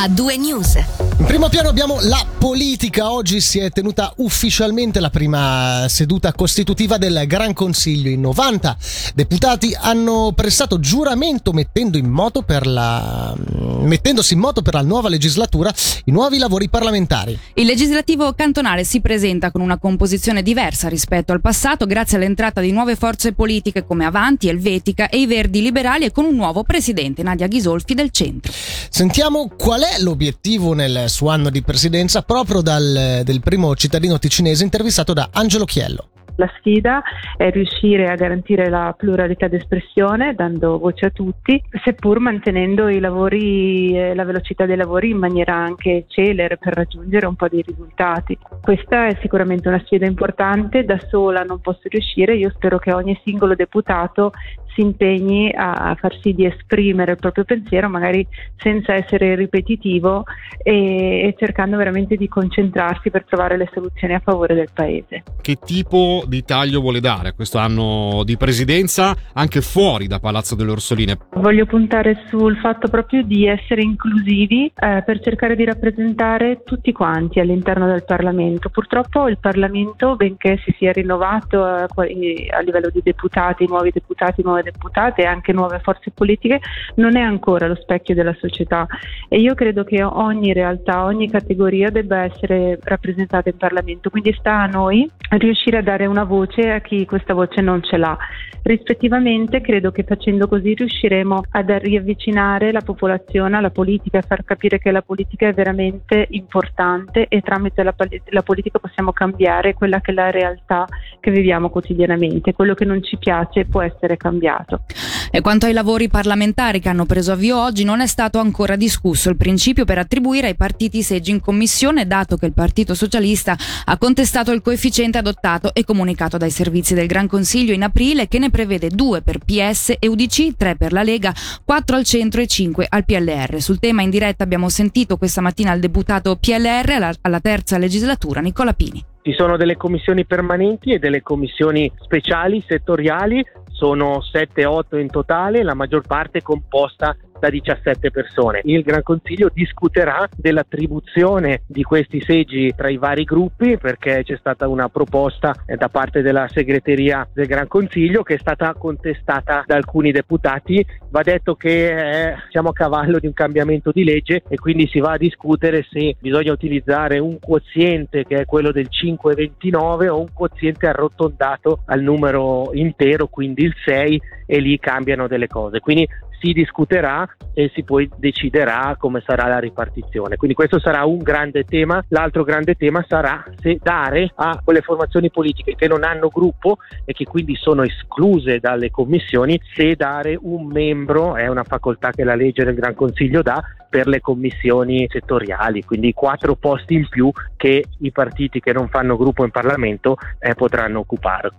a due news. In primo piano abbiamo la politica. Oggi si è tenuta ufficialmente la prima seduta costitutiva del Gran Consiglio. I 90 deputati hanno prestato giuramento mettendo in moto per la, mettendosi in moto per la nuova legislatura i nuovi lavori parlamentari. Il legislativo cantonale si presenta con una composizione diversa rispetto al passato grazie all'entrata di nuove forze politiche come Avanti, Elvetica e i Verdi Liberali e con un nuovo presidente, Nadia Ghisolfi del centro. Sentiamo qual è l'obiettivo nel suo anno di presidenza proprio dal primo cittadino ticinese intervistato da Angelo Chiello. La sfida è riuscire a garantire la pluralità d'espressione dando voce a tutti, seppur mantenendo lavori, eh, la velocità dei lavori in maniera anche celere per raggiungere un po' di risultati. Questa è sicuramente una sfida importante, da sola non posso riuscire, io spero che ogni singolo deputato si impegni a far sì di esprimere il proprio pensiero, magari senza essere ripetitivo e, e, cercando veramente di concentrarsi per trovare le soluzioni a favore del Paese. Che tipo di taglio vuole dare a questo anno di presidenza anche fuori da Palazzo delle Orsoline? Voglio puntare sul fatto proprio di essere inclusivi eh, per cercare di rappresentare tutti quanti all'interno del Parlamento. Purtroppo il Parlamento, benché si sia rinnovato a, a livello di deputati, nuovi deputati, nuove deputate e anche nuove forze politiche, non è ancora lo specchio della società e io credo che ogni realtà, ogni categoria debba essere rappresentata in Parlamento, quindi sta a noi riuscire a dare una voce a chi questa voce non ce l'ha. Rispettivamente credo che facendo così riusciremo ad riavvicinare la popolazione alla politica e far capire che la politica è veramente importante e tramite la, la politica possiamo cambiare quella che è la realtà che viviamo quotidianamente. Quello che non ci piace può essere cambiato. E quanto ai lavori parlamentari che hanno preso avvio oggi, non è stato ancora discusso il principio per attribuire ai partiti seggi in commissione, dato che il Partito Socialista ha contestato il coefficiente adottato e comunicato dai servizi del Gran Consiglio in aprile, che ne prevede due per PS e UDC, tre per la Lega, quattro al centro e cinque al PLR. Sul tema in diretta abbiamo sentito questa mattina il deputato PLR alla terza legislatura, Nicola Pini. Ci sono delle commissioni permanenti e delle commissioni speciali, settoriali, sono 7-8 in totale, la maggior parte composta da 17 persone. Il Gran Consiglio discuterà dell'attribuzione di questi seggi tra i vari gruppi perché c'è stata una proposta eh, da parte della segreteria del Gran Consiglio che è stata contestata da alcuni deputati. Va detto che eh, siamo a cavallo di un cambiamento di legge e quindi si va a discutere se bisogna utilizzare un quoziente che è quello del 5,29 o un quoziente arrotondato al numero intero, quindi il 6 e lì cambiano delle cose. Quindi si discuterà e si poi deciderà come sarà la ripartizione. Quindi questo sarà un grande tema. L'altro grande tema sarà se dare a quelle formazioni politiche che non hanno gruppo e che quindi sono escluse dalle commissioni, se dare un membro, è una facoltà che la legge del Gran Consiglio dà, per le commissioni settoriali, quindi quattro posti in più che i partiti che non fanno gruppo in Parlamento eh, potranno occupare.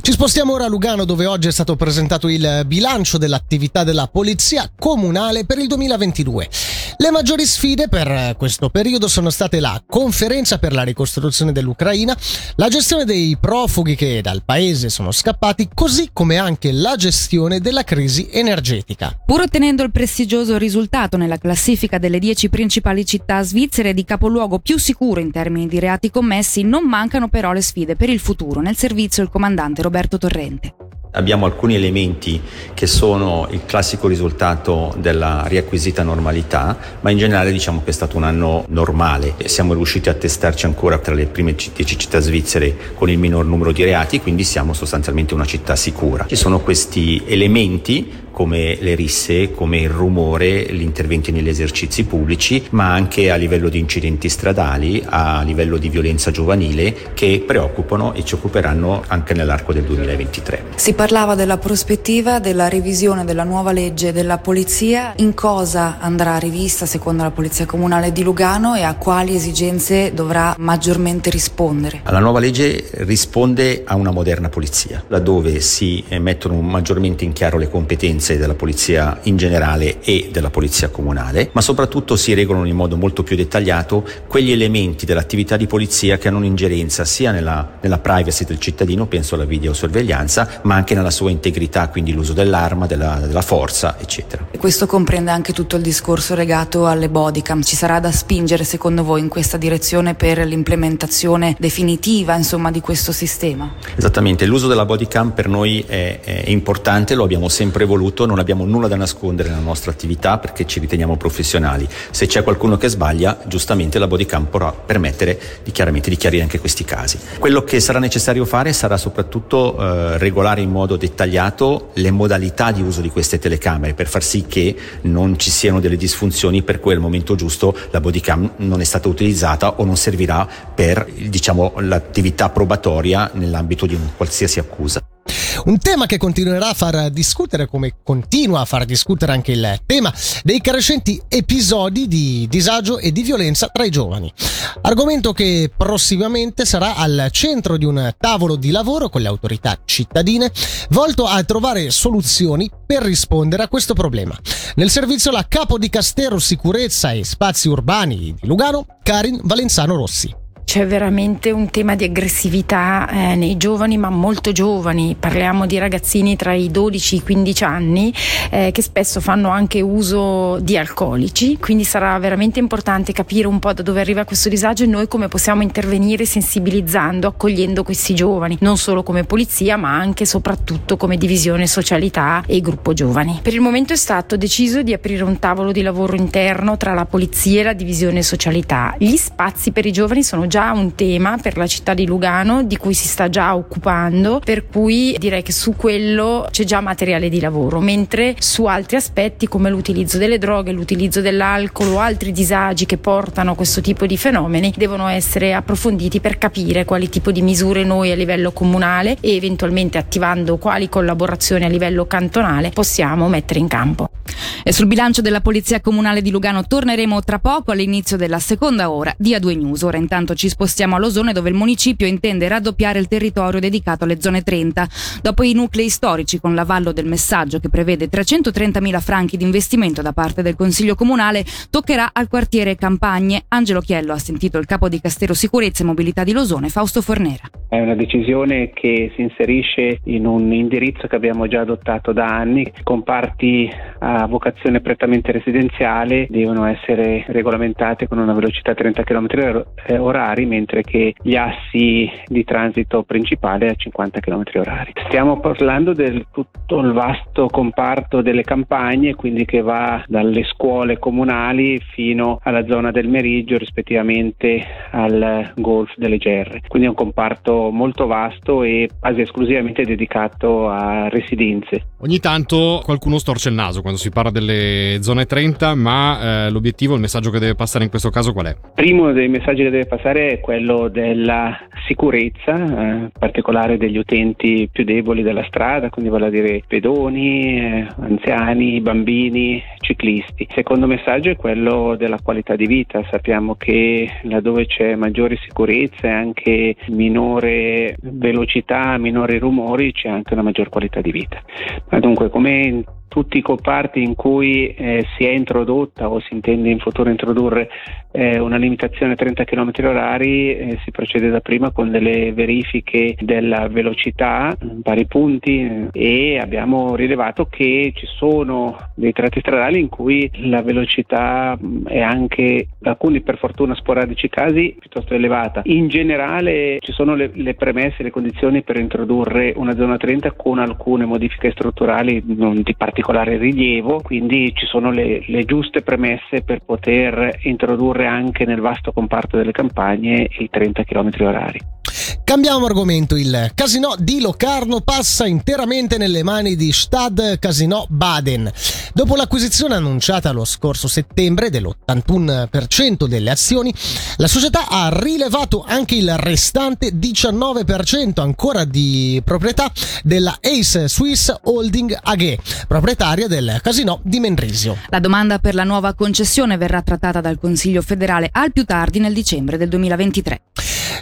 Ci spostiamo ora a Lugano dove oggi è stato presentato il bilancio dell'attività della Polizia Comunale per il 2022. Le maggiori sfide per questo periodo sono state la conferenza per la ricostruzione dell'Ucraina, la gestione dei profughi che dal paese sono scappati, così come anche la gestione della crisi energetica. Pur ottenendo il prestigioso risultato nella classifica delle dieci principali città svizzere di capoluogo più sicuro in termini di reati commessi, non mancano però le sfide per il futuro. Nel servizio il comandante Roberto Torrente abbiamo alcuni elementi che sono il classico risultato della riacquisita normalità, ma in generale diciamo che è stato un anno normale. Siamo riusciti a testarci ancora tra le prime 10 città svizzere con il minor numero di reati, quindi siamo sostanzialmente una città sicura. Ci sono questi elementi come le risse, come il rumore, gli interventi negli esercizi pubblici, ma anche a livello di incidenti stradali, a livello di violenza giovanile che preoccupano e ci occuperanno anche nell'arco del 2023. Si parlava della prospettiva della revisione della nuova legge della polizia, in cosa andrà rivista secondo la Polizia Comunale di Lugano e a quali esigenze dovrà maggiormente rispondere? La nuova legge risponde a una moderna polizia, laddove si mettono maggiormente in chiaro le competenze competenze della polizia in generale e della polizia comunale, ma soprattutto si regolano in modo molto più dettagliato quegli elementi dell'attività di polizia che hanno un'ingerenza sia nella, nella privacy del cittadino, penso alla videosorveglianza, ma anche nella sua integrità, quindi l'uso dell'arma, della, della forza, eccetera. Questo comprende anche tutto il discorso legato alle bodycam. Ci sarà da spingere secondo voi in questa direzione per l'implementazione definitiva insomma, di questo sistema? Esattamente, l'uso della bodycam per noi è, è importante, lo abbiamo sempre voluto, non abbiamo nulla da nascondere nella nostra attività perché ci riteniamo professionali. Se c'è qualcuno che sbaglia, giustamente la bodycam potrà permettere di, chiaramente, di chiarire anche questi casi. Quello che sarà necessario fare sarà soprattutto eh, regolare in modo dettagliato le modalità di uso di queste telecamere per far sì che non ci siano delle disfunzioni per cui al momento giusto la bodycam non è stata utilizzata o non servirà per diciamo, l'attività probatoria nell'ambito di un qualsiasi accusa. Un tema che continuerà a far discutere, come continua a far discutere anche il tema dei crescenti episodi di disagio e di violenza tra i giovani. Argomento che prossimamente sarà al centro di un tavolo di lavoro con le autorità cittadine volto a trovare soluzioni per rispondere a questo problema. Nel servizio la capo di Castero Sicurezza e Spazi Urbani di Lugano, Karin Valenzano Rossi c'è veramente un tema di aggressività eh, nei giovani, ma molto giovani. Parliamo di ragazzini tra i 12 e i 15 anni eh, che spesso fanno anche uso di alcolici, quindi sarà veramente importante capire un po' da dove arriva questo disagio e noi come possiamo intervenire sensibilizzando, accogliendo questi giovani, non solo come polizia, ma anche e soprattutto come divisione socialità e gruppo giovani. Per il momento è stato deciso di aprire un tavolo di lavoro interno tra la polizia e la divisione socialità. Gli spazi per i giovani sono già un tema per la città di Lugano di cui si sta già occupando, per cui direi che su quello c'è già materiale di lavoro, mentre su altri aspetti come l'utilizzo delle droghe, l'utilizzo dell'alcol o altri disagi che portano a questo tipo di fenomeni devono essere approfonditi per capire quali tipo di misure noi a livello comunale e eventualmente attivando quali collaborazioni a livello cantonale possiamo mettere in campo. E sul bilancio della Polizia Comunale di Lugano torneremo tra poco all'inizio della seconda ora di A2 News. Ora intanto ci spostiamo all'Osone dove il municipio intende raddoppiare il territorio dedicato alle zone 30. Dopo i nuclei storici con l'avallo del messaggio che prevede 330.000 franchi di investimento da parte del Consiglio Comunale, toccherà al quartiere Campagne. Angelo Chiello ha sentito il capo di Castero Sicurezza e Mobilità di Losone, Fausto Fornera. È una decisione che si inserisce in un indirizzo che abbiamo già adottato da anni. Comparti a vocazione prettamente residenziale devono essere regolamentate con una velocità 30 km orari orari, mentre che gli assi di transito principale a 50 km orari. Stiamo parlando del tutto il vasto comparto delle campagne, quindi che va dalle scuole comunali fino alla zona del Meriggio, rispettivamente al Golf delle Gerre. Quindi è un comparto molto vasto e quasi esclusivamente dedicato a residenze. Ogni tanto qualcuno storce il naso quando si parla delle zone 30, ma eh, l'obiettivo, il messaggio che deve passare in questo caso qual è? Primo dei messaggi che deve passare è quello della sicurezza, eh, in particolare degli utenti più deboli della strada, quindi vale a dire pedoni, eh, anziani, bambini, ciclisti. Secondo messaggio è quello della qualità di vita. Sappiamo che laddove c'è maggiore sicurezza e anche minore velocità, minori rumori, c'è anche una maggior qualità di vita. Ma dunque, come tutti i comparti in cui eh, si è introdotta o si intende in futuro introdurre eh, una limitazione a 30 km orari eh, si procede da prima con delle verifiche della velocità in vari punti eh, e abbiamo rilevato che ci sono dei tratti stradali in cui la velocità mm, è anche alcuni per fortuna sporadici casi piuttosto elevata. In generale ci sono le, le premesse, le condizioni per introdurre una zona 30 con alcune modifiche strutturali non di particolare particolare rilievo, quindi ci sono le, le giuste premesse per poter introdurre anche nel vasto comparto delle campagne i 30 km orari. Cambiamo argomento, il casino di Locarno passa interamente nelle mani di Stad Casino Baden. Dopo l'acquisizione annunciata lo scorso settembre dell'81% delle azioni, la società ha rilevato anche il restante 19% ancora di proprietà della Ace Swiss Holding AG, proprietaria del casino di Mendrisio. La domanda per la nuova concessione verrà trattata dal Consiglio federale al più tardi nel dicembre del 2023.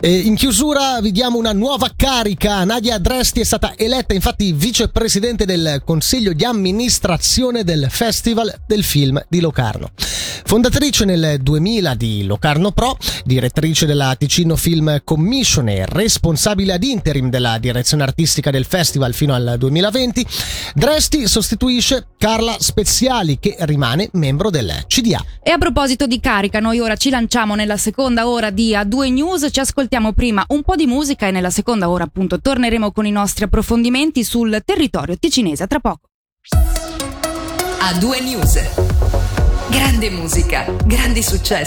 E in chiusura vi diamo una nuova carica. Nadia Dresti è stata eletta infatti vicepresidente del consiglio di amministrazione del Festival del Film di Locarno. Fondatrice nel 2000 di Locarno Pro, direttrice della Ticino Film Commission e responsabile ad interim della direzione artistica del festival fino al 2020, Dresti sostituisce Carla Speziali che rimane membro del CDA. E a proposito di carica, noi ora ci lanciamo nella seconda ora di A2 News, ci ascoltiamo prima un po' di musica e nella seconda ora appunto torneremo con i nostri approfondimenti sul territorio ticinese. A tra poco. A2 News. Grande musica, grandi successi.